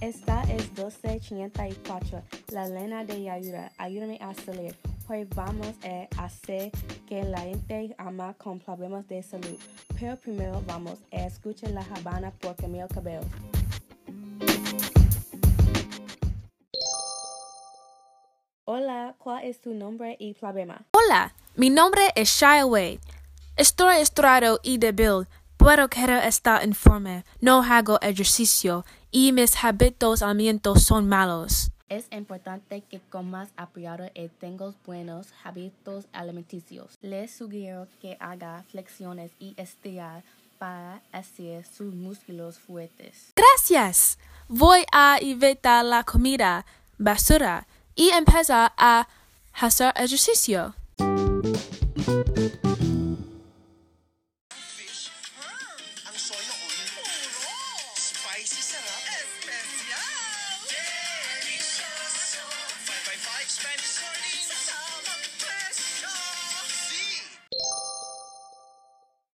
Esta es 1284, la lena de ayuda. Ayúdame a salir. Hoy vamos a hacer que la gente ama con problemas de salud. Pero primero vamos a escuchar la Habana por Camilo Cabello. Hola, ¿cuál es tu nombre y problema? Hola, mi nombre es Shia. Estoy estrado y débil. Puedo querer estar informe. No hago ejercicio y mis hábitos son malos. Es importante que comas apoyado y tengas buenos hábitos alimenticios. Les sugiero que haga flexiones y estirar para hacer sus músculos fuertes. Gracias. Voy a evitar la comida basura y empezar a hacer ejercicio.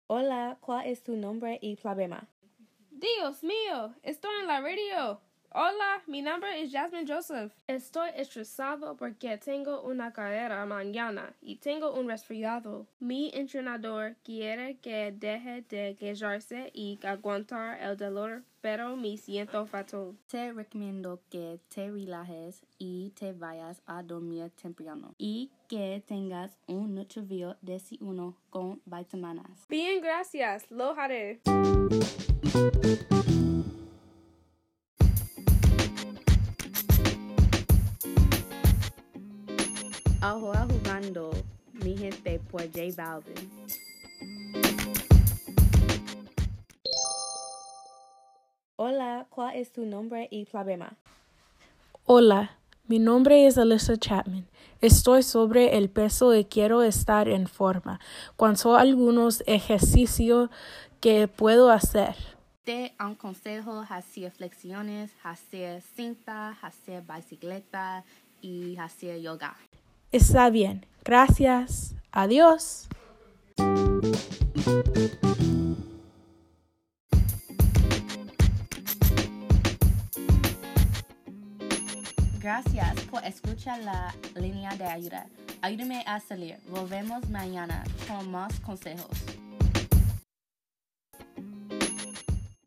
Hola, ¿cuál es tu nombre y problema? Dios mío, estoy en la radio. Hola, mi nombre es Jasmine Joseph. Estoy estresado porque tengo una carrera mañana y tengo un resfriado. Mi entrenador quiere que deje de quejarse y aguantar el dolor, pero me siento fatal. Te recomiendo que te relajes y te vayas a dormir temprano y que tengas un Nutrivio DC1 con vitaminas. Bien, gracias. Lo haré. Ahora jugando mi gente por J Balvin. Hola, ¿cuál es tu nombre y problema? Hola, mi nombre es Alyssa Chapman. Estoy sobre el peso y quiero estar en forma. ¿Cuáles algunos ejercicios que puedo hacer? Te aconsejo hacer flexiones, hacer cinta, hacer bicicleta y hacer yoga. Está bien. Gracias. Adiós. Gracias por escuchar la línea de ayuda. Ayúdame a salir. Volvemos mañana con más consejos.